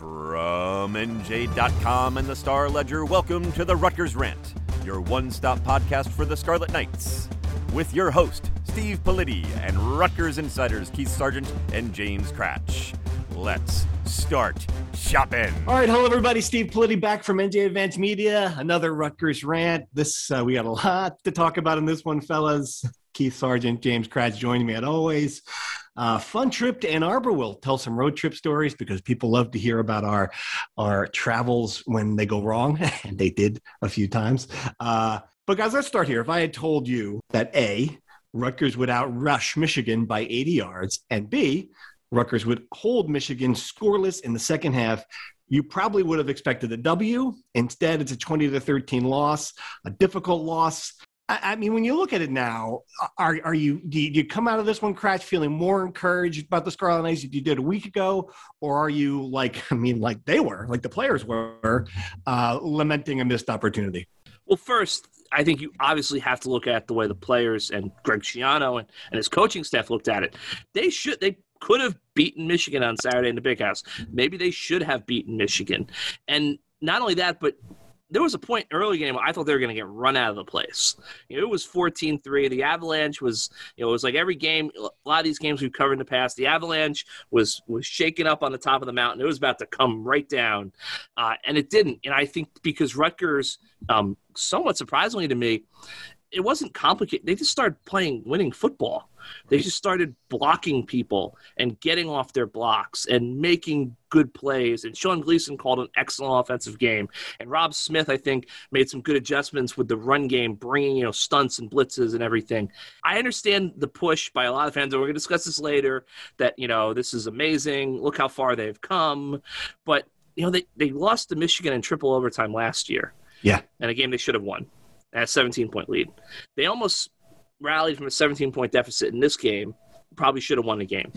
From NJ.com and the Star Ledger, welcome to the Rutgers Rant, your one-stop podcast for the Scarlet Knights. With your host, Steve Politi, and Rutgers insiders Keith Sargeant and James Kratch. Let's start shopping. All right, hello everybody. Steve Politi back from NJ Advanced Media. Another Rutgers rant. This uh, we got a lot to talk about in this one, fellas. Keith Sargeant, James Kratch joining me as always. Uh, fun trip to Ann Arbor. We'll tell some road trip stories because people love to hear about our our travels when they go wrong, and they did a few times. Uh, but guys, let's start here. If I had told you that A, Rutgers would outrush Michigan by 80 yards, and B, Rutgers would hold Michigan scoreless in the second half, you probably would have expected a W. Instead, it's a 20 to 13 loss, a difficult loss. I, mean, when you look at it now, are, are you do, you come out of this one, Kratch, feeling more encouraged about the Scarlet Knights you did a week ago, or are you like, I mean, like they were, like the players were, uh, lamenting a missed opportunity? Well, first, I think you obviously have to look at the way the players and Greg Schiano and, and his coaching staff looked at it. They should they could have beaten Michigan on Saturday in the Big House. Maybe they should have beaten Michigan. And not only that, but there was a point early game I thought they were going to get run out of the place. You know, it was 14-3. The Avalanche was, you know, it was like every game. A lot of these games we've covered in the past, the Avalanche was was shaking up on the top of the mountain. It was about to come right down, uh, and it didn't. And I think because Rutgers, um, somewhat surprisingly to me, it wasn't complicated. They just started playing winning football. They just started blocking people and getting off their blocks and making good plays. And Sean Gleeson called an excellent offensive game. And Robb Smith, I think, made some good adjustments with the run game, bringing you know stunts and blitzes and everything. I understand the push by a lot of fans, and we're going to discuss this later. That you know this is amazing. Look how far they've come. But you know they they lost to Michigan in triple overtime last year. Yeah, and a game they should have won at a 17 point lead. They almost rallied from a 17 point deficit in this game. Probably should have won the game.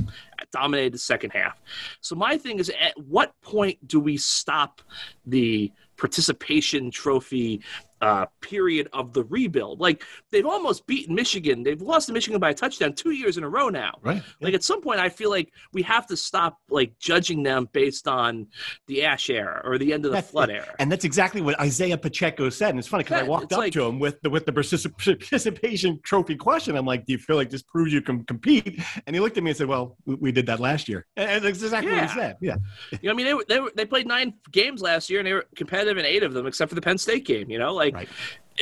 Dominated the second half. So my thing is, at what point do we stop the participation trophy uh, period of the rebuild. Like they've almost beaten Michigan. They've lost to Michigan by a touchdown two years in a row now. Right. Like yeah. at some point, I feel like we have to stop like judging them based on the Ash era or the end of the that's, Flood era. And that's exactly what Isaiah Pacheco said. And it's funny because I walked up like, to him with the with the participation trophy question. I'm like, "Do you feel like this proves you can compete?" And he looked at me and said, "Well, we did that last year." And that's exactly yeah. what he said. Yeah. You know, I mean, they, they they played nine games last year and they were competitive in eight of them, except for the Penn State game. You know, like. Right.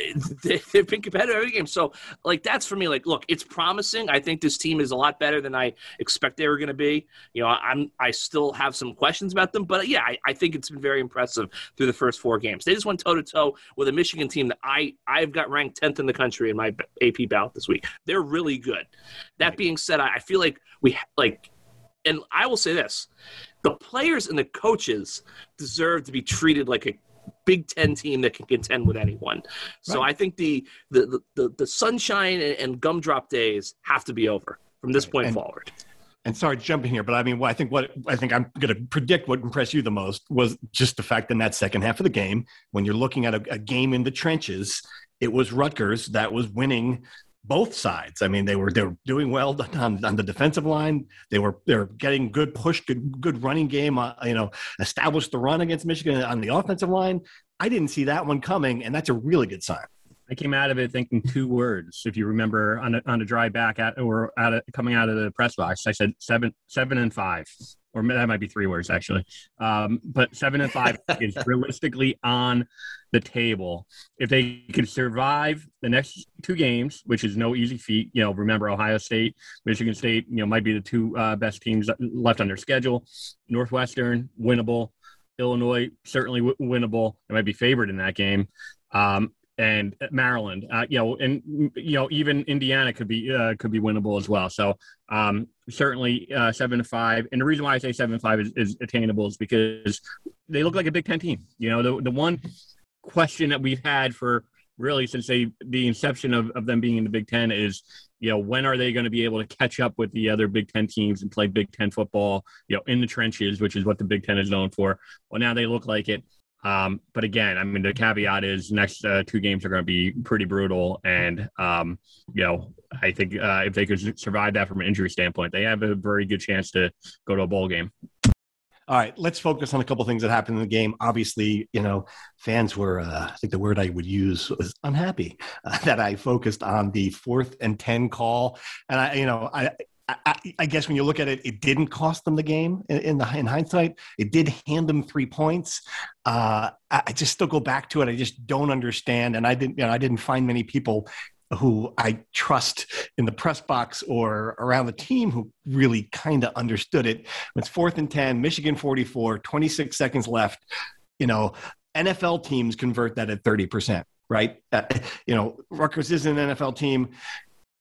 they've been competitive every game. So, like, that's for me. Like, look, it's promising. I think this team is a lot better than I expect they were going to be. You know, I'm I still have some questions about them, but yeah, I, I think it's been very impressive through the first four games. They just went toe to toe with a Michigan team that I I've got ranked tenth in the country in my AP ballot this week. They're really good. That being said, I feel like we like, and I will say this: the players and the coaches deserve to be treated like a Big Ten team that can contend with anyone. So right. I think the, the the the sunshine and gumdrop days have to be over from this right. point and, forward. And sorry to jump in here, but I mean, what I think what I think I'm going to predict what impressed you the most was just the fact in that second half of the game when you're looking at a, a game in the trenches, it was Rutgers that was winning both sides. I mean, they were they were doing well on, on the defensive line. They were they're getting good push, good good running game. Uh, you know, established the run against Michigan on the offensive line. I didn't see that one coming, and that's a really good sign. I came out of it thinking two words. If you remember, on a, on a drive back at or out of, coming out of the press box, I said seven seven and five or that might be three words actually. Um, but seven and five is realistically on the table. If they could survive the next two games, which is no easy feat, you know, remember Ohio State, Michigan State, you know, might be the two uh, best teams left on their schedule. Northwestern, winnable. Illinois, certainly w- winnable. They might be favored in that game. Um, and Maryland. Uh, you know, and you know even Indiana could be uh, could be winnable as well. So um, certainly uh, seven to five. And the reason why I say seven to five is, is attainable is because they look like a Big Ten team. You know, the the one question that we've had for really since they the inception of, of them being in the Big Ten is, you know, when are they going to be able to catch up with the other Big Ten teams and play Big Ten football, you know, in the trenches, which is what the Big Ten is known for. Well, now they look like it. Um, but again, I mean, the caveat is next uh, two games are going to be pretty brutal, and um, you know, I think uh, if they could survive that from an injury standpoint, they have a very good chance to go to a bowl game. All right, let's focus on a couple things that happened in the game. Obviously, you know, fans were, uh, I think the word I would use was unhappy uh, that I focused on the fourth and 10 call. And I, you know, I, I, I, guess when you look at it, it didn't cost them the game in, in the in hindsight. It did hand them three points. Uh, I, I, just still go back to it. I just don't understand, and I didn't. You know, I didn't find many people who I trust in the press box or around the team who really kind of understood it. It's fourth and 10, Michigan 44, 26 seconds left. You know, NFL teams convert that at 30%, right? Uh, you know, Rutgers is an NFL team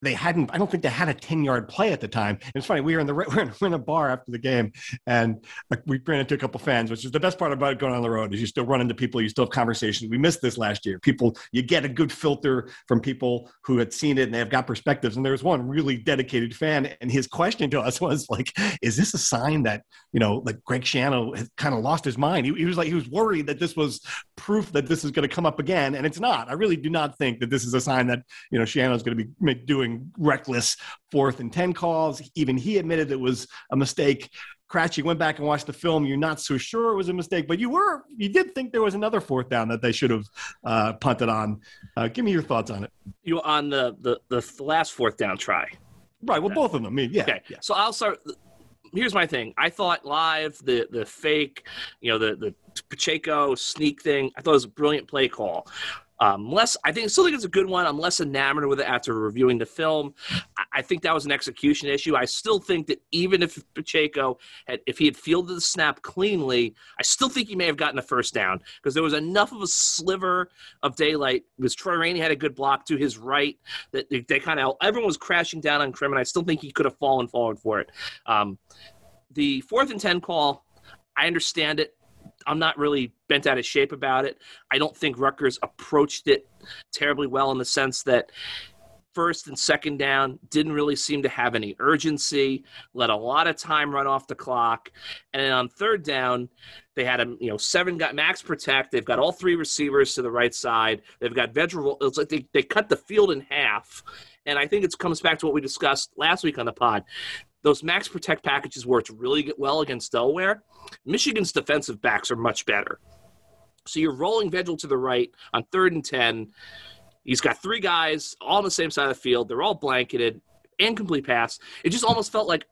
they hadn't i don't think they had a 10 yard play at the time. It's funny we were in the we were in, in a bar after the game and uh, we ran into a couple fans which is the best part about going on the road is you still run into people you still have conversations. We missed this last year. People you get a good filter from people who had seen it and they've got perspectives. And there was one really dedicated fan and his question to us was like is this a sign that you know like greg schiano has kind of lost his mind? He, he was like he was worried that this was proof that this is going to come up again and it's not. I really do not think that this is a sign that you know schiano's going to be doing reckless fourth and 10 calls. Even he admitted it was a mistake. Kratchy went back and watched the film. You're not so sure it was a mistake, but you were, you did think there was another fourth down that they should have uh, punted on. Uh, give me your thoughts on it. You on the, the, the last fourth down try. Right. Well, both of them. I mean, yeah. Okay. Yeah. So I'll start here's my thing. I thought live the the fake, you know, the the Pacheco sneak thing. I thought it was a brilliant play call. Um, less, I think, still think it's a good one. I'm less enamored with it after reviewing the film. I, think that was an execution issue. I still think that even if Pacheco had, if he had fielded the snap cleanly, I still think he may have gotten a first down because there was enough of a sliver of daylight. Because Troy Rainey had a good block to his right that they, they kind of everyone was crashing down on Krim, and I still think he could have fallen forward for it. Um, the fourth and ten call, I understand it. I'm not really bent out of shape about it. I don't think Rutgers approached it terribly well in the sense that first and second down didn't really seem to have any urgency let a lot of time run off the clock. And then on third down they had a you know seven got max protect. They've got all three receivers to the right side. They've got veteran it's like they, they cut the field in half. And i think it comes back to what we discussed last week on the pod those max protect packages worked really well against Delaware. Michigan's defensive backs are much better. So you're rolling Vedral to the right on third and 10. He's got three guys all on the same side of the field. They're all blanketed, incomplete pass. It just almost felt like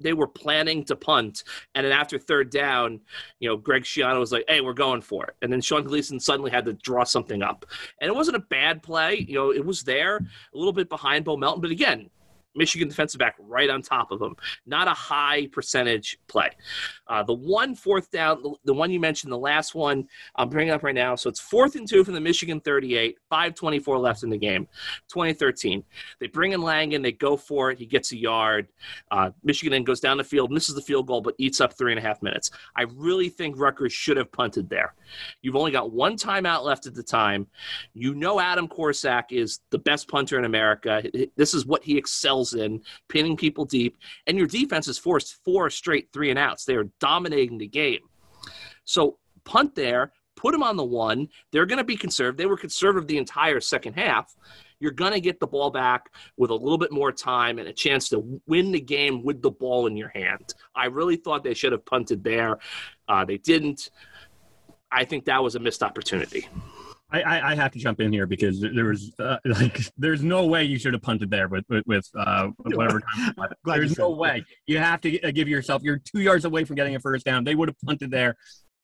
they were planning to punt. And then after third down, you know, Greg Schiano was like, hey, we're going for it. And then Sean Gleeson suddenly had to draw something up. And it wasn't a bad play. You know, it was there, a little bit behind Bo Melton. But again, Michigan defensive back right on top of him. Not a high percentage play. Uh, the one fourth down, the, one you mentioned, the last one, I'm bringing up right now. So it's fourth and two from the Michigan 38, 524 left in the game, 2013. They bring in Langan, they go for it. He gets a yard. Uh, Michigan then goes down the field, misses the field goal, but eats up three and a half minutes. I really think Rutgers should have punted there. You've only got one timeout left at the time. You know Adam Korsak is the best punter in America. This is what he excels in, pinning people deep. And your defense has forced four straight three and outs. They are dominating the game. So punt there, put them on the one. They're going to be conservative. They were conservative the entire second half. You're going to get the ball back with a little bit more time and a chance to win the game with the ball in your hand. I really thought they should have punted there. Uh, they didn't. I think that was a missed opportunity. I, I, have to jump in here because there was uh, like there's no way you should have punted there with with, with uh, whatever. Time there's no way you have to uh, give yourself. You're two yards away from getting a first down. They would have punted there.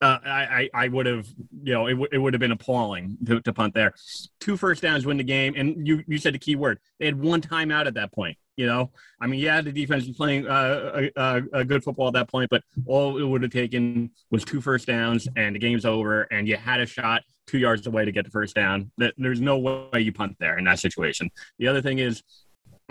Uh, I, I would have, you know, it, w- it would have been appalling to, to punt there. Two first downs win the game, and you you said the key word. They had one timeout at that point. You know, I mean, yeah, the defense was playing uh, a, a, good football at that point, but all it would have taken was two first downs, and the game's over, and you had a shot two yards away to get the first down. There's no way you punt there in that situation. The other thing is,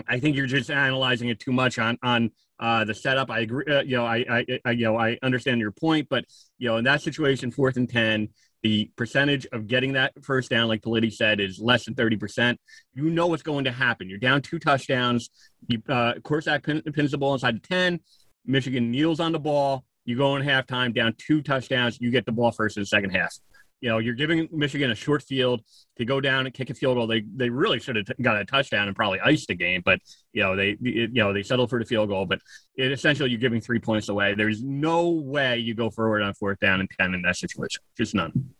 I think you're just analyzing it too much on on uh, the setup. I agree. Uh, you know, I, I, I, you know, I understand your point, but you know, in that situation, fourth and ten, the percentage of getting that first down, like Politi said, is less than thirty percent. You know what's going to happen. You're down two touchdowns. You, uh, Korsak pin, pins the ball inside the ten. Michigan kneels on the ball. You go in halftime, down two touchdowns. You get the ball first in the second half you know, you're giving Michigan a short field to go down and kick a field goal. They they really should have got a touchdown and probably iced the game, but you know they you know they settled for the field goal. But it, essentially, you're giving three points away. There's no way you go forward on fourth down and ten in that situation. Just none.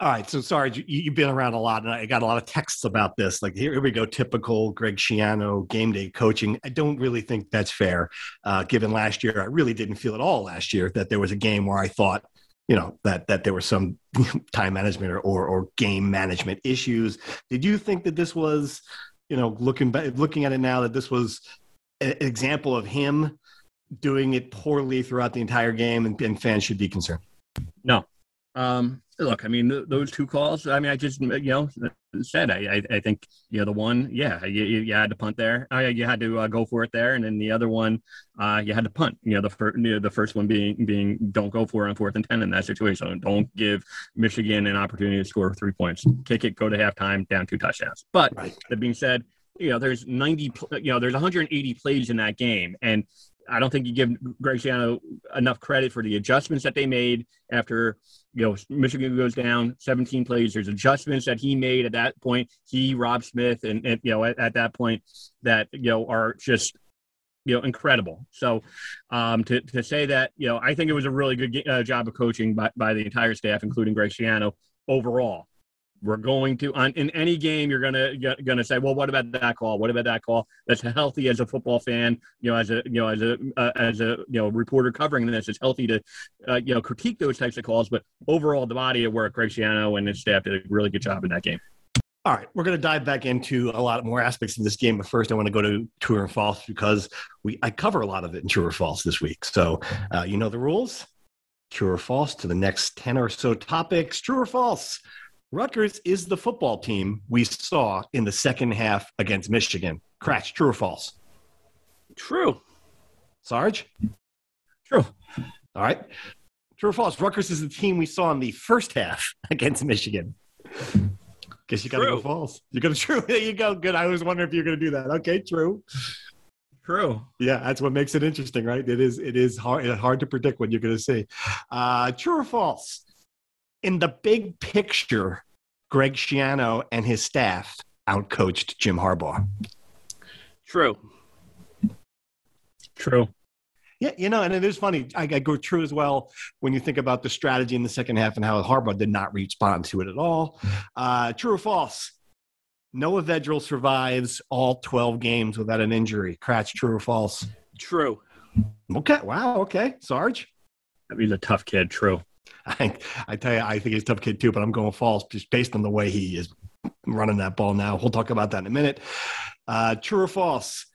All right, so sorry, you, have been around a lot, and I got a lot of texts about this. Like, here, we go, typical Greg Schiano game day coaching. I don't really think that's fair, uh, given last year. I really didn't feel at all last year that there was a game where I thought you know that that there were some time management or, or, or game management issues. Did you think that this was, you know, looking back, looking at it now, that this was an example of him doing it poorly throughout the entire game, and, and fans should be concerned? No. Um, look, I mean, th- those two calls. I mean, I just you know said I I, I think you know the one, yeah, you, you had to punt there. Uh, you had to uh, go for it there, and then the other one, uh, you had to punt. You know, the first you know, the first one being being don't go for it on fourth and ten in that situation. Don't give Michigan an opportunity to score three points. Kick it, go to halftime, down two touchdowns. But right. that being said, you know, there's 90, you know, there's 180 plays in that game, and I don't think you give Greg Schiano enough credit for the adjustments that they made after you know Michigan goes down 17 plays. There's adjustments that he made at that point. He, Robb Smith, and, and you know at, at, that point that you know are just you know incredible. So um, to to say that you know I think it was a really good uh, job of coaching by by the entire staff, including Greg Schiano overall. We're going to on in any game you're gonna gonna say, well, what about that call? What about that call? That's healthy as a football fan, you know, as a you know as a uh, as a you know reporter covering this. It's healthy to uh, you know critique those types of calls, but overall, the body of work, Greg Schiano and his staff did a really good job in that game. All right, we're going to dive back into a lot more aspects of this game, but first, I want to go to true or false because we I cover a lot of it in true or false this week. So, uh, you know the rules. True or false to the next ten or so topics. True or false? Rutgers is the football team we saw in the second half against Michigan. Kratch, true or false? True. Sarge? True. All right. True or false? Rutgers is the team we saw in the first half against Michigan. Guess you got to go false. You're going to true. There you go. Good. I was wondering if you're going to do that. Okay, true. True. Yeah, that's what makes it interesting, right? It is. It is hard. hard to predict what you're going to see. Uh, true or false? In the big picture, Greg Schiano and his staff outcoached Jim Harbaugh. True. True. Yeah, you know, and it is funny. I, I, go true as well when you think about the strategy in the second half and how Harbaugh did not respond to it at all. Uh, true or false? Noah Vedral survives all 12 games without an injury. Kratz, true or false? True. Okay. Wow. Okay. Sarge? That means a tough kid. True. I, I tell you, I think he's a tough kid too, but I'm going false just based on the way he is running that ball now. We'll talk about that in a minute. Uh, true or false?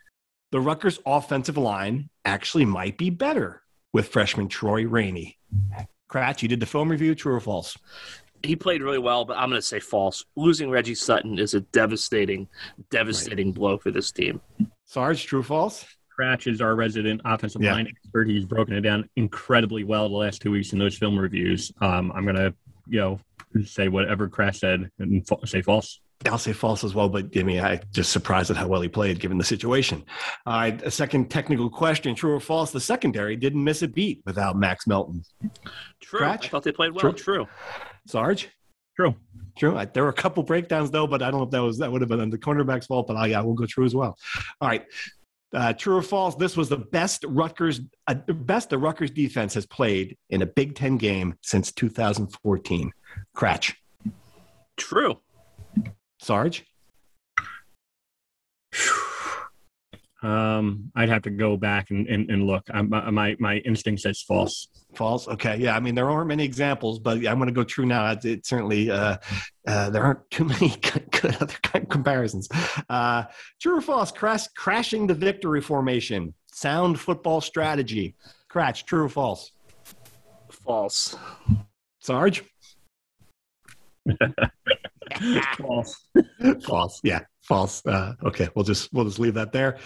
The Rutgers offensive line actually might be better with freshman Troy Rainey. Kratch, you did the film review. True or false? He played really well, but I'm going to say false. Losing Reggie Sutton is a devastating, devastating right. blow for this team. Sarge, true or false? Kratch is our resident offensive yeah. line expert. He's broken it down incredibly well the last two weeks in those film reviews. Um, I'm going to, you know, say whatever Kratch said and fa- say false. I'll say false as well, but I mean, I just surprised at how well he played given the situation. All right, a second technical question: True or false? The secondary didn't miss a beat without Max Melton. True. Kratch? I thought they played well. True. True. Sarge. True. True. I, there were a couple breakdowns though, but I don't know if that was that would have been the cornerback's fault. But I, I will go true as well. All right. Uh, true or false? This was the best Rutgers, uh, best the Rutgers defense has played in a Big Ten game since 2014. Kratch. True. Sarge. Um, I'd have to go back and, and, and look. I'm, my my instinct says false. False. Okay. Yeah. I mean, there aren't many examples, but I'm going to go true now. It, it certainly uh, uh, there aren't too many good other comparisons. Uh, true or false? Crash, crashing the victory formation. Sound football strategy. Kratch. True or false? False. Sarge. False. false. Yeah, false. Uh, okay, we'll just we'll just leave that there.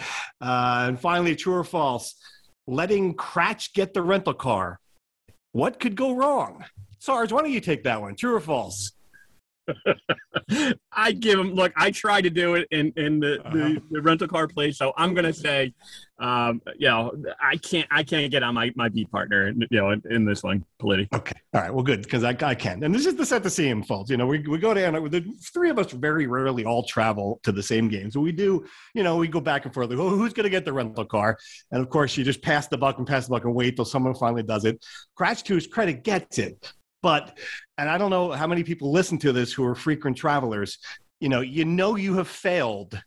Uh, and finally, true or false? Letting Kratch get the rental car. What could go wrong? Sarge, why don't you take that one? True or false? I give him look. I tried to do it in in the, Uh-huh. the, the rental car place, so I'm gonna say, um, you know, I can't I can't get on my my beat partner, you know, in, in this one, Politi. Okay. All right. Well, good because I, I can. And this is the set the him, folks. You know, we, we go down. The three of us very rarely all travel to the same games. So we do. You know, we go back and forth. Like, oh, who's going to get the rental car? And of course, you just pass the buck and pass the buck and wait till someone finally does it. Kratch to his credit gets it, but and I don't know how many people listen to this who are frequent travelers. You know, you know you have failed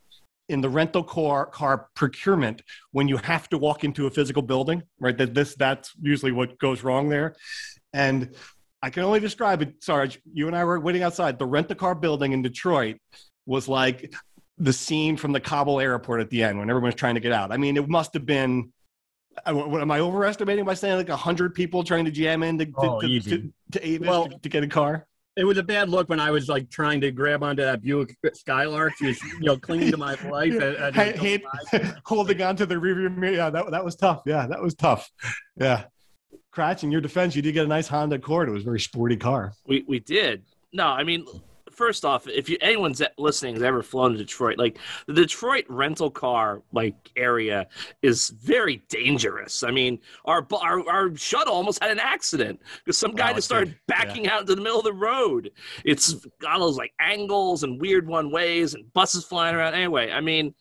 in the rental car car procurement when you have to walk into a physical building, right? That this that's usually what goes wrong there. And I can only describe it, Sarge. You and I were waiting outside. The rent a car building in Detroit was like the scene from the Kabul airport at the end when everyone's trying to get out. I mean, it must have been. I- What am I overestimating by saying like hundred people trying to jam in to to, Oh, to, easy. to, to Avis Well- to, to get a car? It was a bad look when I was like trying to grab onto that Buick Skylark. She was, you know, clinging to my life. and, at- Hey, hey, holding on to the rearview mirror. Yeah, that, that was tough. Yeah, that was tough. Yeah. Kratch, in your defense, you did get a nice Honda Accord. It was a very sporty car. We we did. No, I mean, first off, if you anyone's listening has ever flown to Detroit, like the Detroit rental car like area is very dangerous. I mean, our our, our shuttle almost had an accident because some guy oh, Wow, just started backing out into the middle of the road. It's got all those like angles and weird one ways and buses flying around. Anyway, I mean,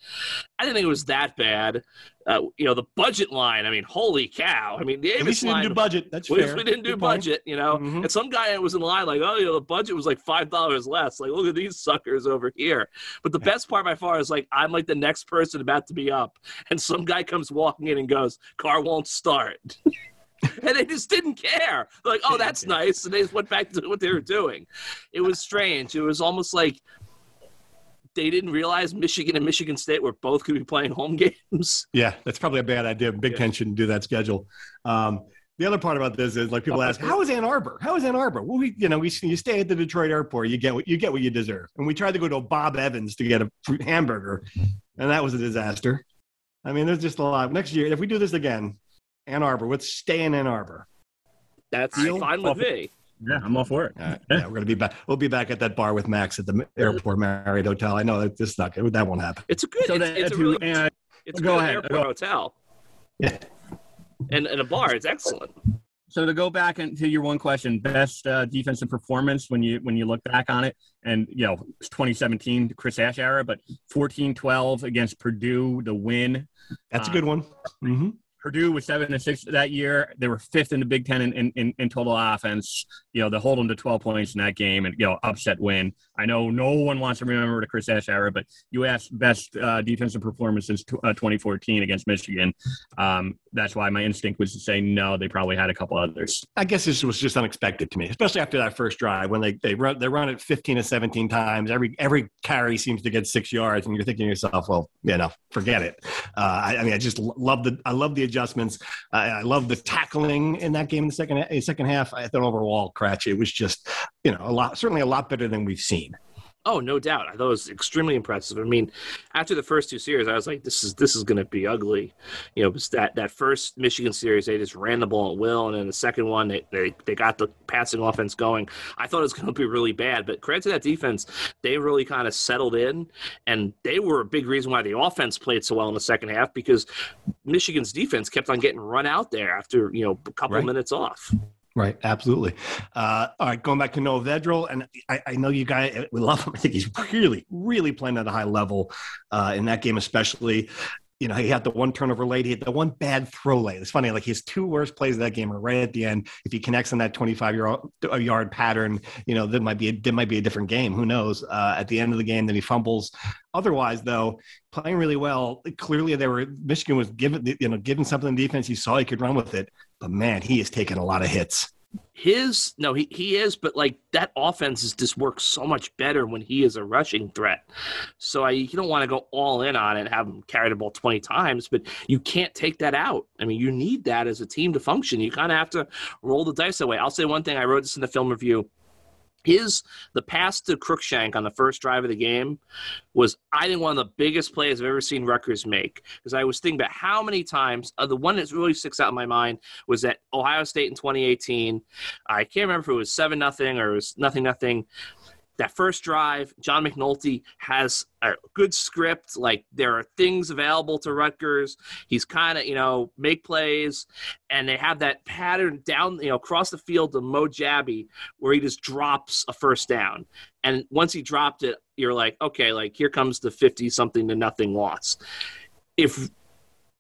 I didn't think it was that bad. Uh, you know, the budget line. I mean, holy cow! I mean, the At least you didn't do budget. That's we, fair. we didn't do Good point. budget, you know. Mhm. And some guy was in line like, oh, you know, the budget was like five dollars less. Like, look at these suckers over here. But the best part by far is like I'm like the next person about to be up, and some guy comes walking in and goes, "Car won't start." and they just didn't care. Like, oh, that's nice, and they just went back to what they were doing. It was strange. It was almost like they didn't realize Michigan and Michigan State were both going to be playing home games. Yeah, that's probably a bad idea. Big Ten shouldn't do that schedule. Um, the other part about this is like people ask, "How is Ann Arbor? How is Ann Arbor?" Well, we, you know, we you stay at the Detroit airport, you get what you get what you deserve. And we tried to go to Bob Evans to get a fruit hamburger, and that was a disaster. I mean, there's just a lot. Next year, if we do this again, Ann Arbor, let's stay in Ann Arbor. That's Deal? fine with me. Yeah, I'm all for it. Uh, yeah, we're gonna be back. We'll be back at that bar with Max at the airport Marriott Hotel. I know that this not good. That won't happen. It's a good. So it's, then, it's a to- really and It's a Go good ahead, airport go. hotel. Yeah. And, and a bar. It's excellent. So to go back into your one question, best uh, defensive performance when you when you look back on it, and you know it's 2017 Chris Ash era, but 14-12 against Purdue, the win. That's a Uh, good one. hmm Purdue was seven and six that year. They were fifth in the Big Ten in, in, in, total offense. You know, they hold them to 12 points in that game and, you know, upset win. I know no one wants to remember the Chris Ash era, but asked best uh, defensive performance since tw- uh, 2014 against Michigan. Um, that's why my instinct was to say no, they probably had a couple others. I guess this was just unexpected to me, especially after that first drive when they they run they run it 15 to 17 times. Every every carry seems to get six yards, and you're thinking to yourself, well, you know, forget it. Uh, I, I mean, I just love the I love the adjustments. I, I love the tackling in that game in the second second half. I thought overall, Kratch, it was just you know a lot certainly a lot better than we've seen. Oh, no doubt. I thought it was extremely impressive. I mean, after the first two series, I was like, "This is this is going to be ugly." You know, that that first Michigan series, they just ran the ball at will, and then the second one, they they, they got the passing offense going. I thought it was going to be really bad, but credit to that defense, they really kind of settled in, and they were a big reason why the offense played so well in the second half because Michigan's defense kept on getting run out there after you know a couple Right. minutes off. Right, absolutely. Uh, all right, going back to Noah Vedral, and I, I know you guys we love him. I think he's really, really playing at a high level uh, in that game, especially. You know, he had the one turnover late. He had the one bad throw late. It's funny, like his two worst plays of that game are right at the end. If he connects on that 25 yard, yard pattern, you know, that might be a, might be a different game. Who knows? Uh, at the end of the game, then he fumbles. Otherwise, though, playing really well. Clearly, they were Michigan was given you know given something in defense. You saw he could run with it, but man, he has taken a lot of hits. His no he, he is but like that offense is just works so much better when he is a rushing threat. So I, you don't want to go all in on it and have him carry the ball 20 times but you can't take that out. I mean you need that as a team to function. You kind of have to roll the dice away i'll say one thing i wrote this in the film review his the pass to Cruickshank on the first drive of the game was I think one of the biggest plays I've ever seen Rutgers make. Because I was thinking about how many times uh, the one that really sticks out in my mind was that Ohio State in 2018 I can't remember if it was seven nothing or it was nothing nothing that first drive, John McNulty has a good script. Like there are things available to Rutgers. He's kind of, you know, make plays, and they have that pattern down, you know, across the field to Mo Jabbey where he just drops a first down. And once he dropped it, you're like, okay, like here comes the 50 something to nothing loss. If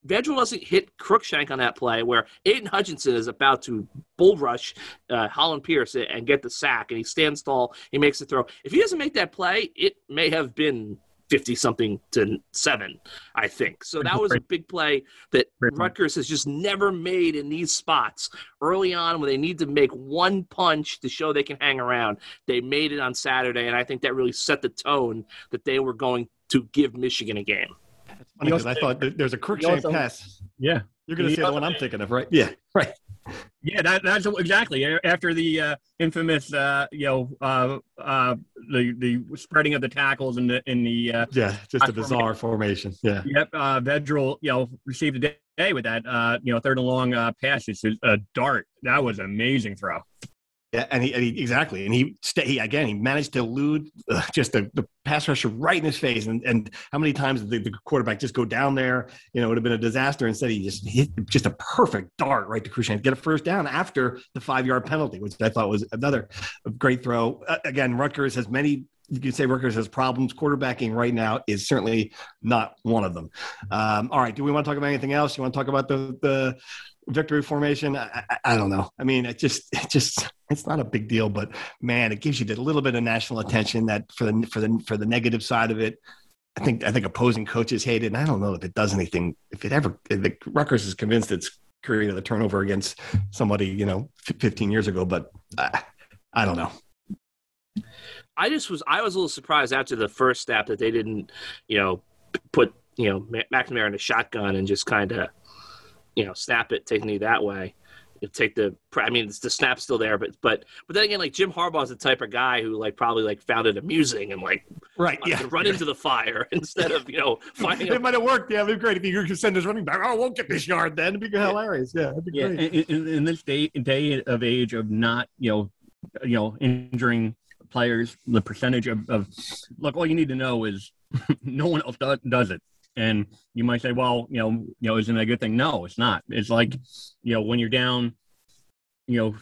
Vedral doesn't hit Cruickshank on that play where Aidan Hutchinson is about to bull rush uh, Holland Pierce and get the sack, and he stands tall, he makes the throw. If he doesn't make that play, it may have been 50 something to seven, I think. So that was a big play that Rutgers has just never made in these spots early on when they need to make one punch to show they can hang around. They made it on Saturday, and I think that really set the tone that they were going to give Michigan a game funny because I thought there's a Cruickshank pass. Yeah, you're going to say the one I'm thinking of, right? Yeah, right. Yeah, that, that's exactly after the uh, infamous, uh, you know, uh, uh, the the spreading of the tackles in the in the uh, yeah, just a bizarre formation. Yeah. Yep. Uh, Vedral, you know, received a day with that, uh, you know, third and long uh, pass. It's a dart. That was an amazing throw. Yeah, and he, and he, exactly, and he stay he, again. He managed to elude uh, just the, the pass rusher right in his face, and and how many times did the, the, quarterback just go down there? You know, it would have been a disaster. Instead, he just hit just a perfect dart right to Cruickshank, get a first down after the five yard penalty, which I thought was another great throw. Uh, again, Rutgers has many you can say Rutgers has problems. Quarterbacking right now is certainly not one of them. Um, all right, do we want to talk about anything else? You want to talk about the the victory formation? I, I, I, don't know. I mean, it just it just it's not a big deal, but man, it gives you a little bit of national attention that for the for the for the negative side of it. I think I think opposing coaches hate it, and I don't know if it does anything. If it ever, if Rutgers is convinced it's created a turnover against somebody, you know, 15 years ago, but uh, I don't know. I just was I was a little surprised after the first snap that they didn't, you know, put you know McNamara in a shotgun and just kind of, you know, snap it, take me that way. You take the, I mean, the snap's still there, but but but then again, like Jim Harbaugh's the type of guy who like probably like found it amusing and like right, yeah, run into the fire instead of you know finding. it might have worked. Yeah, it'd be great if you could send his running back. Oh, I won't get this yard then. It'd be hilarious. Yeah, it'd be yeah. Great. In, in, in this day day of age of not you know you know injuring players, the percentage of, of look, all you need to know is no one else does, it. And you might say, well, you know, you know, isn't that a good thing? No, it's not. It's like, you know, when you're down, you know,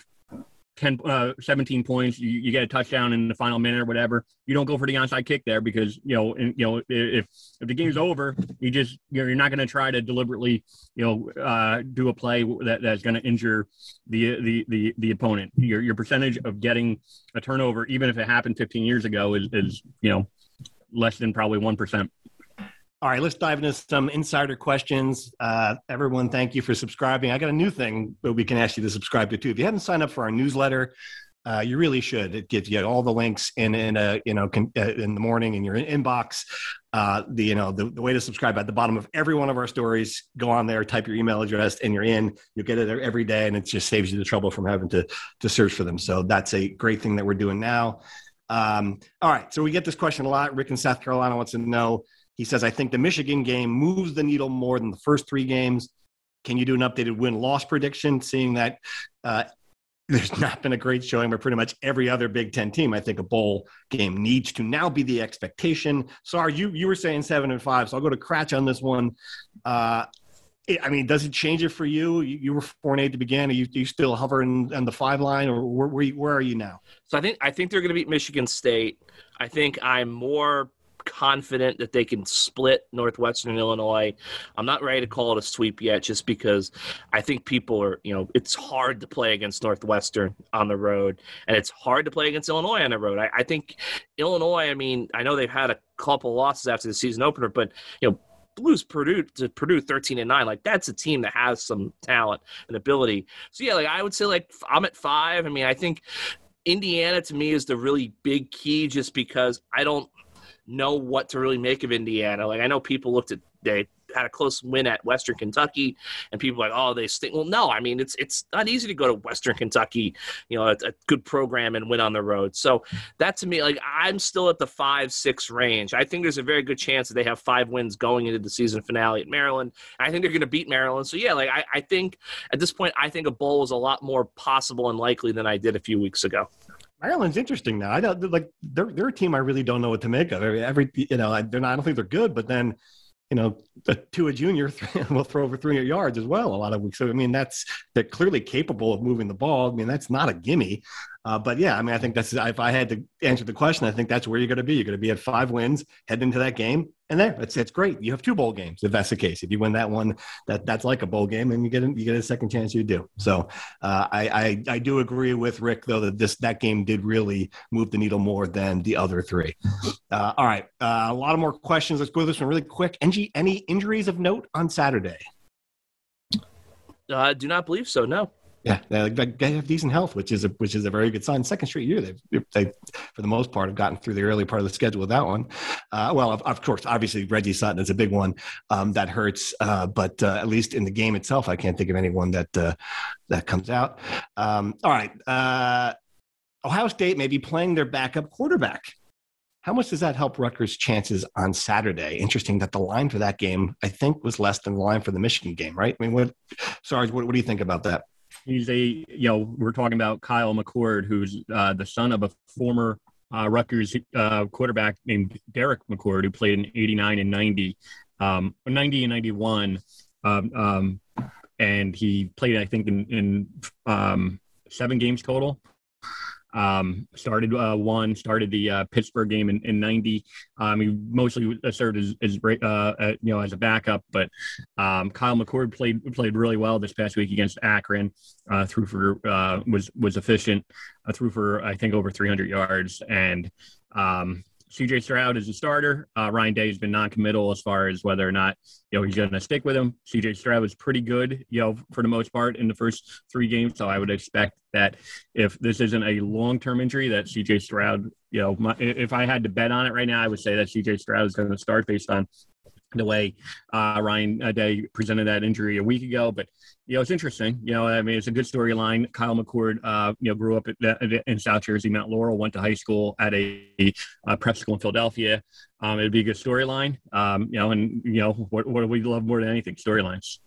10, uh, 17 points, you, you, get a touchdown in the final minute or whatever. You don't go for the onside kick there because you know, and, you know, if if the game's over, you just you know, you're not going to try to deliberately, you know, uh, do a play that, that's going to injure the, the the the opponent. Your your percentage of getting a turnover, even if it happened 15 years ago, is is you know less than probably one percent. All right, let's dive into some insider questions. Uh, everyone, thank you for subscribing. I got a new thing that we can ask you to subscribe to too. If you haven't signed up for our newsletter, uh, you really should. It gives you all the links in in a you know con, uh, in the morning in your inbox. Uh, the you know the, the way to subscribe at the bottom of every one of our stories. Go on there, type your email address, and you're in. You'll get it every day, and it just saves you the trouble from having to to search for them. So that's a great thing that we're doing now. Um, all right, so we get this question a lot. Rick in South Carolina wants to know he says, I think the Michigan game moves the needle more than the first three games. Can you do an updated win loss prediction, seeing that uh, there's not been a great showing by pretty much every other Big Ten team? I think a bowl game needs to now be the expectation. Sorry, you, you were saying seven and five, so I'll go to Kratch on this one. Uh, I mean, does it change it for you? You, you were four and eight to begin. Are you, you still hovering on the five line, or where, where, where are you now? So I think I think they're going to beat Michigan State. I think I'm more confident that they can split Northwestern Illinois. I'm not ready to call it a sweep yet, just because I think people are, you know, it's hard to play against Northwestern on the road, and it's hard to play against Illinois on the road. I, I think Illinois. I mean, I know they've had a couple losses after the season opener, but you know. Blues Purdue to Purdue 13 and 9 like that's a team that has some talent and ability. So yeah, like I would say like I'm at 5. I mean, I think Indiana to me is the really big key just because I don't know what to really make of Indiana. Like I know people looked at they had a close win at Western Kentucky, and people like, oh, they stink. Well, no, I mean it's it's not easy to go to Western Kentucky, you know, a, a good program and win on the road. So that to me, like I'm still at the five six range. I think there's a very good chance that they have five wins going into the season finale at Maryland. I think they're going to beat Maryland. So yeah, like I, I think at this point, I think a bowl is a lot more possible and likely than I did a few weeks ago. Ireland's interesting now. I don't like they're they're a team I really don't know what to make of. Every, you know, I, they're not. I don't think they're good, but then you know, the Tua Junior will throw over 300 yards as well a lot of weeks. So I mean, that's they're clearly capable of moving the ball. I mean, that's not a gimme. Uh, but yeah, I mean, I think that's if I had to answer the question, I think that's where you're going to be. You're going to be at five wins, heading into that game, and there, that's that's great. You have two bowl games if that's the case. If you win that one, that that's like a bowl game, and you get a, you get a second chance. You do. So uh, I, I I do agree with Rick though that this that game did really move the needle more than the other three. Uh, all right, uh, a lot of more questions. Let's go this one really quick. NG, any injuries of note on Saturday? I uh, do not believe so. No. Yeah, they, they have decent health, which is a which is a very good sign. Second straight year, they they for the most part have gotten through the early part of the schedule with that one. Uh, well, of, of, course, obviously Reggie Sutton is a big one um, that hurts, uh, but uh, at least in the game itself, I can't think of anyone that uh, that comes out. Um, all right, uh, Ohio State may be playing their backup quarterback. How much does that help Rutgers' chances on Saturday? Interesting that the line for that game, I think, was less than the line for the Michigan game, right? I mean, what? Sorry, what, what do you think about that? He's a, you know, we're talking about Kyle McCord, who's uh, the son of a former uh, Rutgers uh, quarterback named Derek McCord, who played in 89 and 90, um, 90 and 91. Um, um, and he played, I think, in, in um, seven games total. Um, started uh, one, started the uh, Pittsburgh game in, in 90. Um, he mostly served as, as uh, you know as a backup, but um, Kyle McCord played played really well this past week against Akron. Uh, threw for uh, was was efficient. Uh, threw for I think over 300 yards and um, CJ Stroud is a starter. Uh, Ryan Day has been non-committal as far as whether or not you know he's going to stick with him. CJ Stroud was pretty good, you know, for the most part in the first three games. So I would expect that if this isn't a long-term injury, that CJ Stroud, you know, my, if I had to bet on it right now, I would say that CJ Stroud is going to start based on the way uh, Ryan uh, Day presented that injury a week ago. But you know, it's interesting. You know, I mean, it's a good storyline. Kyle McCord, uh, you know, grew up at, in South Jersey, Mount Laurel, went to high school at a, a prep school in Philadelphia. Um, it'd be a good storyline. Um, you know, and you know, what, what do we love more than anything? Storylines.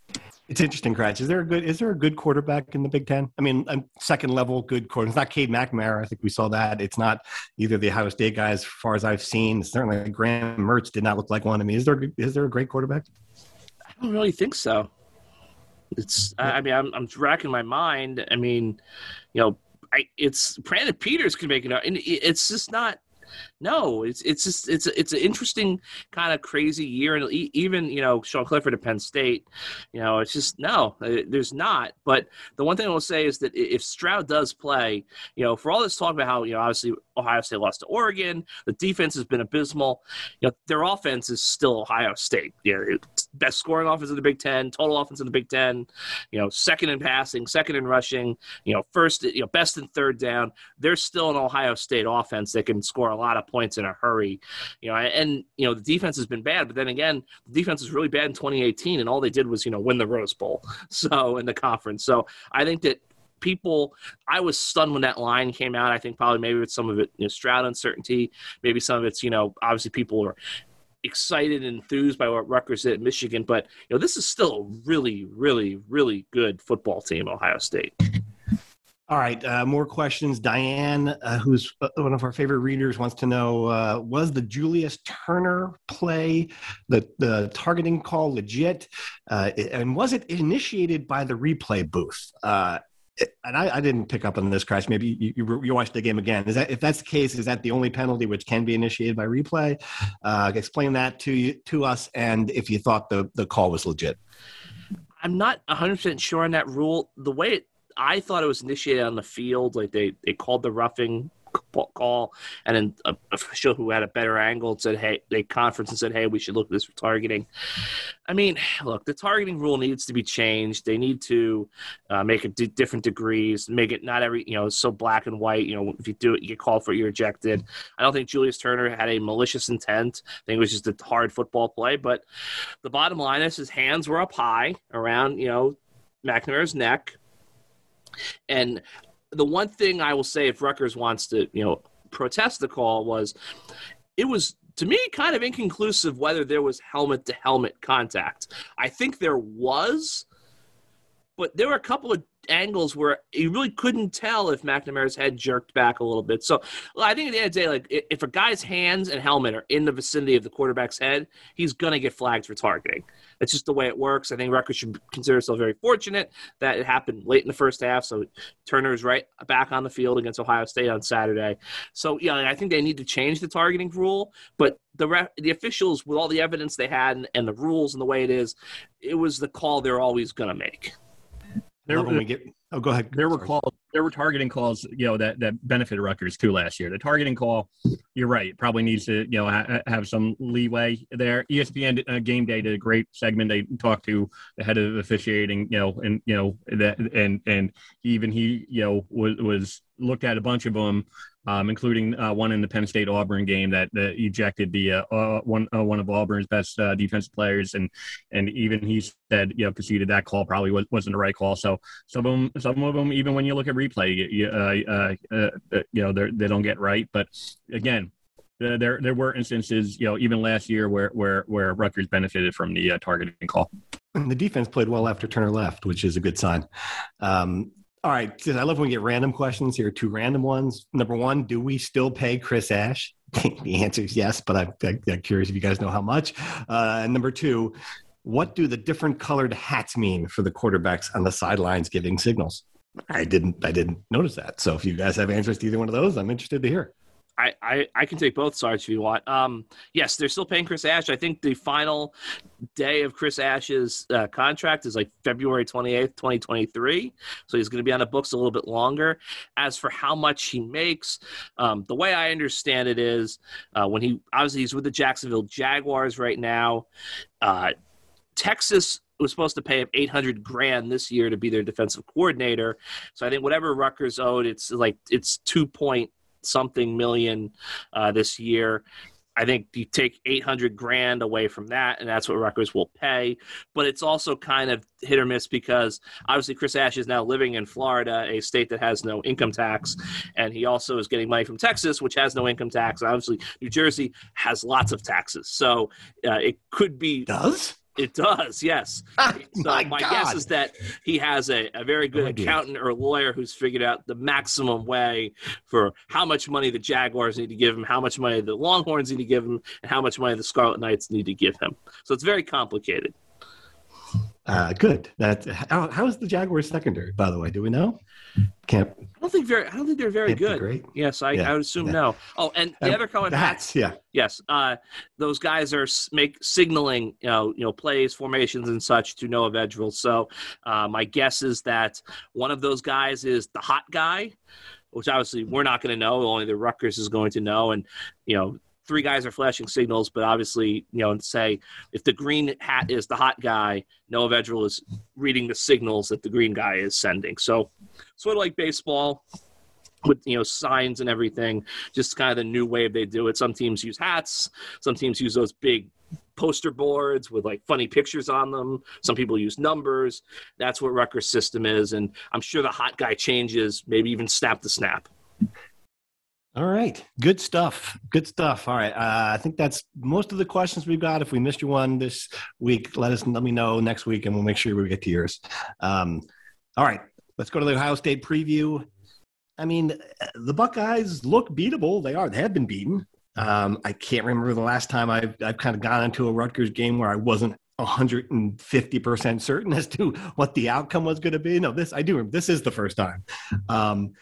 It's interesting, Kratz. Is there a good is there a good quarterback in the Big Ten? I mean, a second level good quarterback. It's not Cade McNamara. I think we saw that. It's not either the Ohio State guys, as far as I've seen. Certainly, Graham Mertz did not look like one to me. Is there is there a great quarterback? I don't really think so. It's I mean I'm I'm racking my mind. I mean, you know, I it's Brandon Peters can make it out, and it's just not no, it's it's just it's it's an interesting kind of crazy year, and even you know Sean Clifford at Penn State, you know, it's just no, uh, there's not. But the one thing I will say is that if Stroud does play, you know, for all this talk about how you know obviously Ohio State lost to Oregon, the defense has been abysmal. You know, their offense is still Ohio State. You know, best scoring offense in the Big Ten, total offense in the Big Ten. You know, second in passing, second in rushing. You know, first, you know, best in third down. They're still an Ohio State offense that can score a lot of points in a hurry. You know, and you know the defense has been bad, but then again, the defense was really bad in 2018, and all they did was you know win the Rose Bowl. So in the conference, so I think that people i was stunned when that line came out i think probably maybe it's some of it you know stroud uncertainty maybe some of it's you know obviously people are excited and enthused by what Rutgers did at Michigan, but you know this is still a really, really, really good football team, Ohio State. All right, uh, more questions. Diane, uh, who's uh, one of our favorite readers, wants to know: uh, Was the Julius Turner play, the the targeting call, legit, uh, and was it initiated by the replay booth? Uh, and I, I, didn't pick up on this crash. Maybe you, you, you, watched the game again. Is that if that's the case? Is that the only penalty which can be initiated by replay? explain that to you, to us, and if you thought the the call was legit. I'm not 100 percent sure on that rule. The way it I thought it was initiated on the field, like they they called the roughing call, and then a official who had a better angle said, "Hey," they conference and said, "Hey, we should look at this for targeting." I mean, look, the targeting rule needs to be changed. They need to uh, make it d- different degrees, make it not every you know so black and white. You know, if you do it, you get called for it, you're ejected. I don't think Julius Turner had a malicious intent. I think it was just a hard football play. But the bottom line is his hands were up high around you know McNamara's neck, and the one thing I will say, if Rutgers wants to, you know, protest the call, was it was to me kind of inconclusive whether there was helmet to helmet contact. I think there was, but there were a couple of angles where you really couldn't tell if McNamara's head jerked back a little bit. So well, I think at the end of the day, like if a guy's hands and helmet are in the vicinity of the quarterback's head, he's gonna get flagged for targeting. That's just the way it works. I think Rutgers should consider itself very fortunate that it happened late in the first half. So Turner's right back on the field against Ohio State on Saturday. So yeah, I think they need to change the targeting rule. But the ref, the officials, with all the evidence they had and, and the rules and the way it is, it was the call they're always to make. There, when we get Oh, go ahead. There were calls. There were targeting calls, you know, that that benefited Rutgers too last year. The targeting call, you're right, probably needs to, you know, ha- have some leeway there. ESPN uh, Game Day did a great segment. They talked to the head of officiating, you know, and you know that, and and even he, you know, was was looked at a bunch of them um, including uh, one in the Penn State Auburn game that, that ejected the uh, uh, one uh, one of Auburn's best uh, defensive players, and and even he said you know conceded that call probably was, wasn't the right call. So some of them, some of them, even when you look at replay, you, uh, you know they don't get right. But again, there there were instances, you know, even last year where where where Rutgers benefited from the uh, targeting call. And the defense played well after Turner left, which is a good sign. Um, all right. I love when we get random questions. Here are two random ones. Number one, do we still pay Chris Ash? the answer is yes, but I'm, I'm, curious if you guys know how much. Uh, and number two, what do the different colored hats mean for the quarterbacks on the sidelines giving signals? I didn't. I didn't notice that. So if you guys have answers to either one of those, I'm interested to hear. I, I, I can take both sides if you want. Um, yes, they're still paying Chris Ash. I think the final day of Chris Ash's uh, contract is like February 28th, 2023. So he's going to be on the books a little bit longer. As for how much he makes, um, the way I understand it is uh, when he obviously he's with the Jacksonville Jaguars right now. Uh, Texas was supposed to pay him 800 grand this year to be their defensive coordinator. So I think whatever Rutgers owed, it's like it's two point something million uh, this year. I think you take 800 grand away from that, and that's what Rutgers will pay. But it's also kind of hit or miss because obviously Chris Ash is now living in Florida, a state that has no income tax, and he also is getting money from Texas, which has no income tax. Obviously, New Jersey has lots of taxes, so uh, it could be does it does, yes. Ah, so my, my guess is that he has a, a very good accountant or lawyer who's figured out the maximum way for how much money the Jaguars need to give him, how much money the Longhorns need to give him, and how much money the Scarlet Knights need to give him. So it's very complicated. Uh, good. That how, how is the Jaguars secondary? By the way, do we know? Can't. I don't think very. I don't think they're very good. Great. Yes, I, Yeah. I would assume Yeah. no. Oh, and the Uh, other comment, hats. Yeah. Yes, uh, those guys are make signaling, you know, you know, plays, formations, and such to Noah Vedral. So, uh, my guess is that one of those guys is the hot guy, which obviously we're not going to know. Only the Rutgers is going to know, and you know, three guys are flashing signals, but obviously, you know, and say if the green hat is the hot guy, Noah Vedral is reading the signals that the green guy is sending. So, sort of like baseball with you know signs and everything just kind of the new way they do it. Some teams use hats. Some teams use those big poster boards with like funny pictures on them. Some people use numbers. That's what Rutgers system is and i'm sure the hot guy changes maybe even snap to snap All right. Good stuff. Good stuff. All right. Uh, I think that's most of the questions we've got. If we missed you one this week, let us let me know next week, and we'll make sure we get to yours. Um, all right. Let's go to the Ohio State preview. I mean, the Buckeyes look beatable. They are. They have been beaten. Um, I can't remember the last time I've I've kind of gone into a Rutgers game where I wasn't 150% certain as to what the outcome was going to be. No, this I do. This is the first time. Um,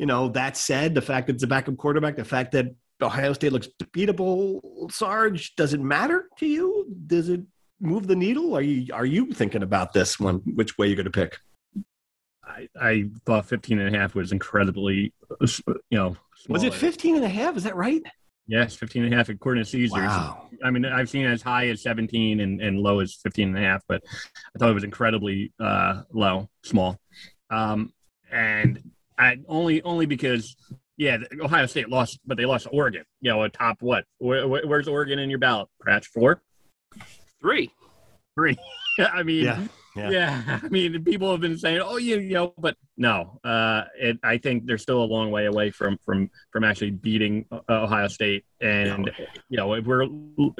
you know, that said, the fact that it's a backup quarterback, the fact that Ohio State looks beatable, Sarge, does it matter to you? Does it move the needle? Are you are you thinking about this one? Which way you're going to pick? I, I thought 15 and a half was incredibly, you know, Was it smaller. 15 and a half? Is that right? Yes, 15 and a half according to Caesars. Wow. I mean, I've seen as high as 17 and, and low as 15 and a half, but I thought it was incredibly uh, low, small. Um, and I only only because yeah, Ohio State lost, but they lost Oregon. You know, a top what? Where, where- where's Oregon in your ballot? Kratch four, Three. three. I mean, Yeah, yeah. yeah. I mean, people have been saying, "Oh, you, you know," but no. Uh, it, I think they're still a long way away from from from actually beating uh, Ohio State. And you know, if we're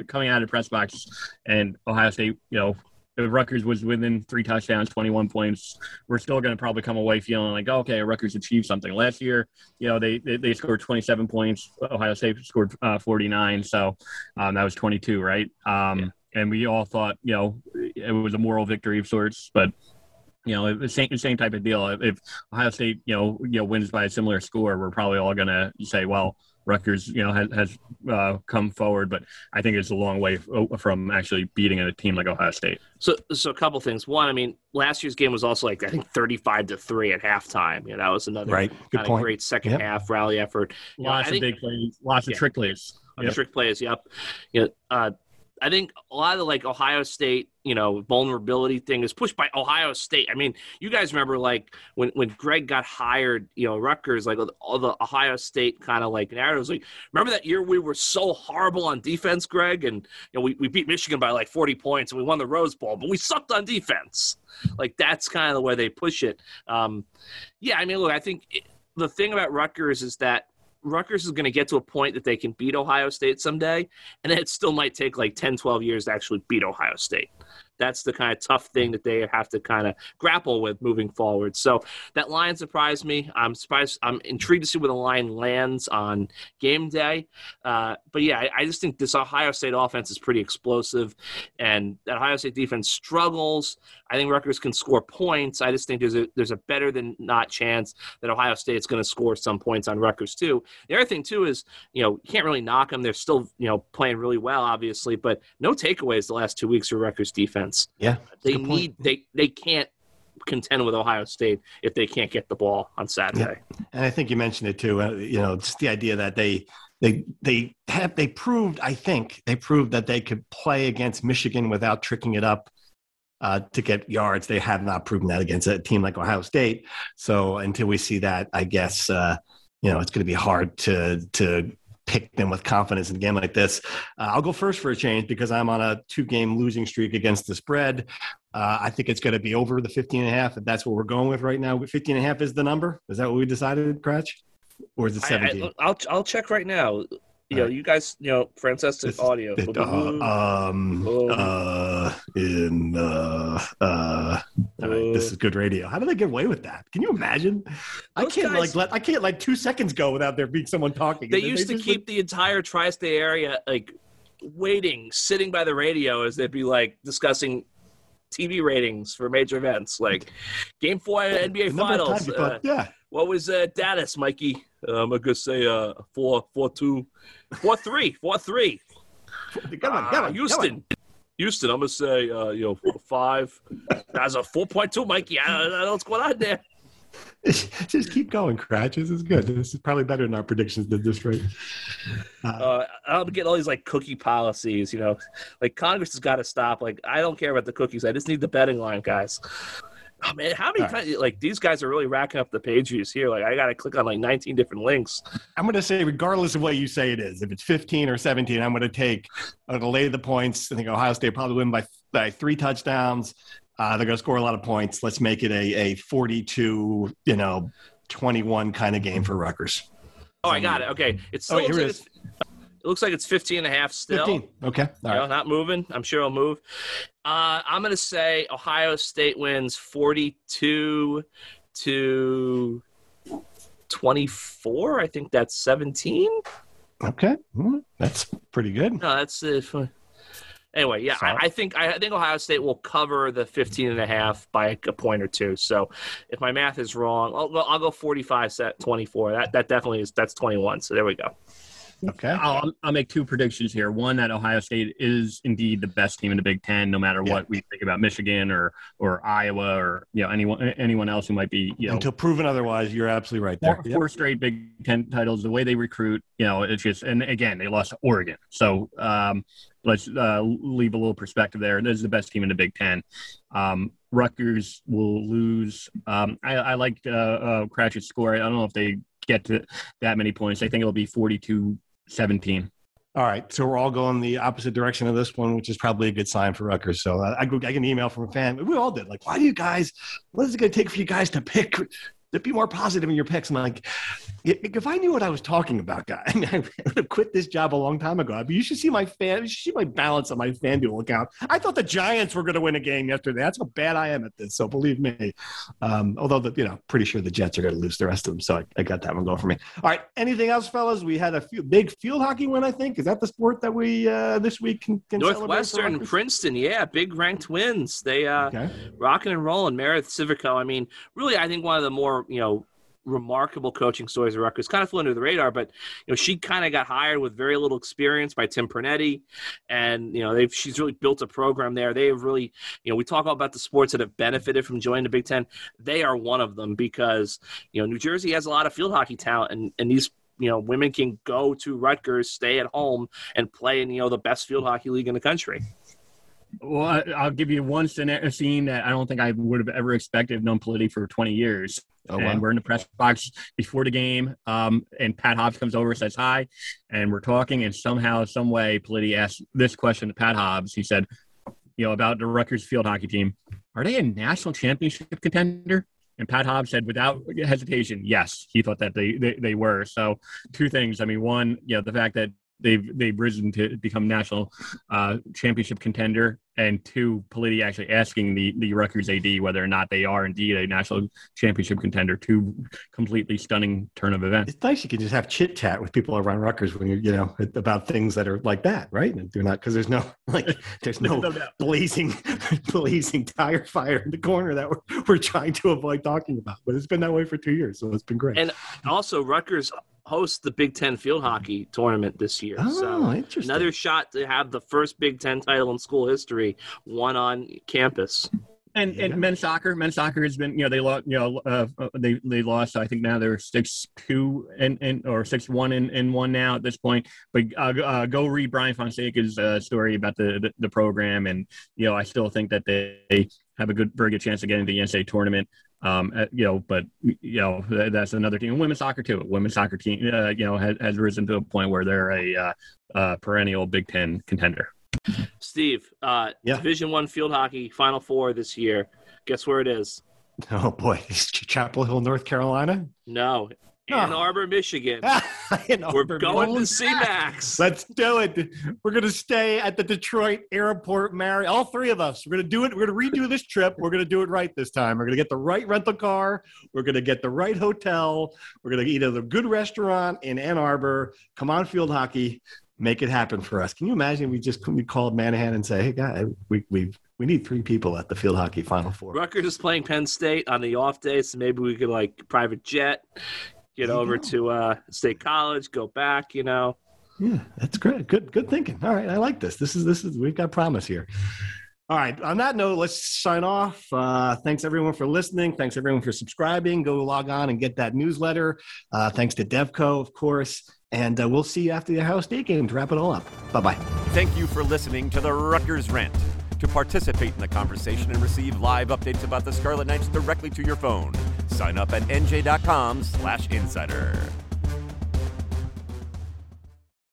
coming out of the press box and Ohio State, you know, if Rutgers was within three touchdowns, 21 points, we're still going to probably come away feeling like, okay, Rutgers achieved something. Last year, you know, they they, they scored 27 points. Ohio State scored uh, 49, so um, that was 22, right? Um, And we all thought, you know, it was a moral victory of sorts, but you know, the same same type of deal. If Ohio State, you know, you know, wins by a similar score, we're probably all going to say, well, Rutgers, you know, has, has uh, come forward, but I think it's a long way from actually beating a team like Ohio State. So, so a couple things. One, I mean, last year's game was also like I think thirty-five to three at halftime. You know, that was another Right. Good point. great second Yep. half rally effort. You know, Lots I of think- big plays, lots of trick plays. Yep. trick plays. Yep. You know, uh, I think a lot of the like Ohio State, you know, vulnerability thing is pushed by Ohio State. I mean, you guys remember like when when Greg got hired, you know, Rutgers, like all the Ohio State kind of like narratives. Like, remember that year we were so horrible on defense, Greg, and you know we, we beat Michigan by like forty points and we won the Rose Bowl, but we sucked on defense. Like that's kind of the way they push it. Um, yeah, I mean, look, I think it, the thing about Rutgers is that Rutgers is going to get to a point that they can beat Ohio State someday, and it still might take like 10, 12 years to actually beat Ohio State. That's the kind of tough thing that they have to kind of grapple with moving forward. So that line surprised me. I'm surprised. I'm intrigued to see where the line lands on game day. Uh, but yeah, I, I just think this Ohio State offense is pretty explosive, and that Ohio State defense struggles. I think Rutgers can score points. I just think there's a there's a better than not chance that Ohio State's going to score some points on Rutgers too. The other thing too is you know you can't really knock them. They're still you know playing really well, obviously, but no takeaways the last two weeks for Rutgers defense. Yeah. They need they they can't contend with Ohio State if they can't get the ball on Saturday. And I think you mentioned it too. Uh, you know, just the idea that they they they have they proved. I think they proved that they could play against Michigan without tricking it up uh, to get yards. They have not proven that against a team like Ohio State. So until we see that, I guess uh, you know it's going to be hard to to pick them with confidence in a game like this. Uh, I'll go first for a change because I'm on a two game losing streak against the spread. Uh, I think it's going to be over the 15 and a half. If that's what we're going with right now. 15 and a half is the number. Is that what we decided, Kratch? Or is it I, 17? I, I'll I'll check right now. You know, right. you guys, you know, Francesa audio. Uh, um, uh, in, uh, uh, right, this is good radio. How do they get away with that? Can you imagine? I can't guys- like let I can't like two seconds go without there being someone talking. they used to just- keep the entire tri-state area like waiting, sitting by the radio as they'd be like discussing TV ratings for major events, like Game Four NBA number of times Finals. Uh, thought, yeah, what was uh, Dallas, Mikey? Uh, I'm gonna say uh, four, four, two, four, three, four, three. come on, Uh, come on, Houston. Houston, I'm gonna say, uh, you know, five. That's a four point two, Mikey. I don't, I don't know what's going on there. Just keep going, Kratch. This is good. This is probably better than our predictions did this right. Uh, Uh, I'm getting all these like cookie policies, you know, like Congress has got to stop. Like, I don't care about the cookies. I just need the betting line, guys. Oh man, how many All right. times? Like these guys are really racking up the page views here. Like, I got to click on like 19 different links. I'm going to say, regardless of what you say it is, if it's 15 or 17, I'm going to take, I'm going to lay the points. I think Ohio State probably win by, by three touchdowns. Uh, they're going to score a lot of points. Let's make it a, a 42, you know, 21 kind of game for Rutgers. Oh, I got it. Okay, it still Oh, here like it is. it's, it looks like it's 15 and a half still. 15. Okay. All right. know, not moving. I'm sure I'll move. Uh, I'm going to say Ohio State wins 42 to 24. I think that's 17. Okay. That's pretty good. No, that's uh, anyway. Yeah, I, I think I think Ohio State will cover the 15 and a half by a point or two. So if my math is wrong, I'll go, I'll go 45 set 24. That that definitely is that's 21. So there we go. Okay. I'll, I'll make two predictions here. One that Ohio State is indeed the best team in the Big Ten, no matter Yeah. what we think about Michigan or or Iowa or you know anyone anyone else who might be you know Until proven otherwise, you're absolutely right there. four, four straight Big Ten titles. The way they recruit, you know, it's just and again they lost to Oregon. So um, let's uh, leave a little perspective there. This is the best team in the Big Ten. Um, Rutgers will lose. Um, I, I like uh, uh, Cratchit's score. I don't know if they get to that many points. I think it'll be 42-17. All right, so we're all going the opposite direction of this one, which is probably a good sign for Rutgers. So uh, I, I get an email from a fan. We all did. Like, why do you guys? What is it going to take for you guys to pick? To be more positive in your picks. I'm like, if I knew what I was talking about, guy, I mean, I would have quit this job a long time ago. Mean, you should see my fan. You should see my balance on my FanDuel account. I thought the Giants were going to win a game yesterday. That's how bad I am at this. So believe me. Um, although, the, you know, pretty sure the Jets are going to lose the rest of them. So I, I got that one going for me. All right. Anything else, fellas? We had a few, big field hockey win. I think is that the sport that we uh, this week can, can Northwestern? Princeton, yeah, big ranked wins. They uh, Okay. rocking and rolling. Meredith Civico. I mean, really, I think one of the more you know remarkable coaching stories of Rutgers kind of flew under the radar, but you know she kind of got hired with very little experience by Tim Pernetti, and you know they've she's really built a program there. They have really you know we talk all about the sports that have benefited from joining the Big Ten. They are one of them because you know New Jersey has a lot of field hockey talent, and and these. You know, women can go to Rutgers, stay at home, and play in you know the best field hockey league in the country. Well, I, I'll give you one scene that I don't think I would have ever expected. Known Politi for 20 years. Oh, and wow. we're in the press box before the game. Um, and Pat Hobbs comes over, says hi, and we're talking. And somehow, some way, Politi asked this question to Pat Hobbs. He said, "You know about the Rutgers field hockey team? Are they a national championship contender?" And Pat Hobbs said, without hesitation, yes, he thought that they they, they were. So, two things. I mean, one, you know, the fact that they've they've risen to become national uh, championship contender, and two, Politi actually asking the the Rutgers AD whether or not they are indeed a national championship contender. Two completely stunning turn of events. It's nice you can just have chit chat with people around Rutgers when you you know about things that are like that, right? And do not because there's no like there's no No blazing blazing tire fire in the corner that we're, we're trying to avoid talking about. But it's been that way for two years, so it's been great. And also, Rutgers hosts the Big Ten field hockey tournament this year. oh, so interesting. another shot to have the first Big Ten title in school history, won on campus. And Yeah. and men's soccer, men's soccer has been you know they lost you know uh, uh, they they lost I think now they're six two and and or six one and, and one now at this point. But uh, go- uh, go read Brian Fonseca's uh, story about the, the the program, and you know I still think that they have a good very good chance of getting to the NCAA tournament. Um, uh, you know, but you know that's another team. Women's soccer too. Women's soccer team, uh, you know, has, has risen to a point where they're a uh, uh, perennial Big Ten contender. Steve, uh, Yeah. Division One field hockey Final Four this year. Guess where it is? oh boy, Chapel Hill, North Carolina. No, No. Ann Arbor, Michigan. In We're Auburn, going to see Max. Let's do it. We're going to stay at the Detroit Airport Marriott. All three of us. We're going to do it. We're going to redo this trip. We're going to do it right this time. We're going to get the right rental car. We're going to get the right hotel. We're going to eat at a good restaurant in Ann Arbor. Come on, field hockey. Make it happen for us. Can you imagine? We just we called Manahan and say, "Hey, guy, we we we need three people at the field hockey Final Four. Rutgers is playing Penn State on the off day, so maybe we could like private jet, get There over go. to uh, State College, go back. You know, Yeah, that's great. Good, good thinking. All right, I like this. This is this is we've got promise here. All right. On that note, let's sign off. Uh, thanks everyone for listening. Thanks everyone for subscribing. Go log on and get that newsletter. Uh, thanks to Devco, of course. And uh, we'll see you after the Ohio State game to wrap it all up. Bye bye. Thank you for listening to the Rutgers Rant. To participate in the conversation and receive live updates about the Scarlet Knights directly to your phone, sign up at nj.com/insider.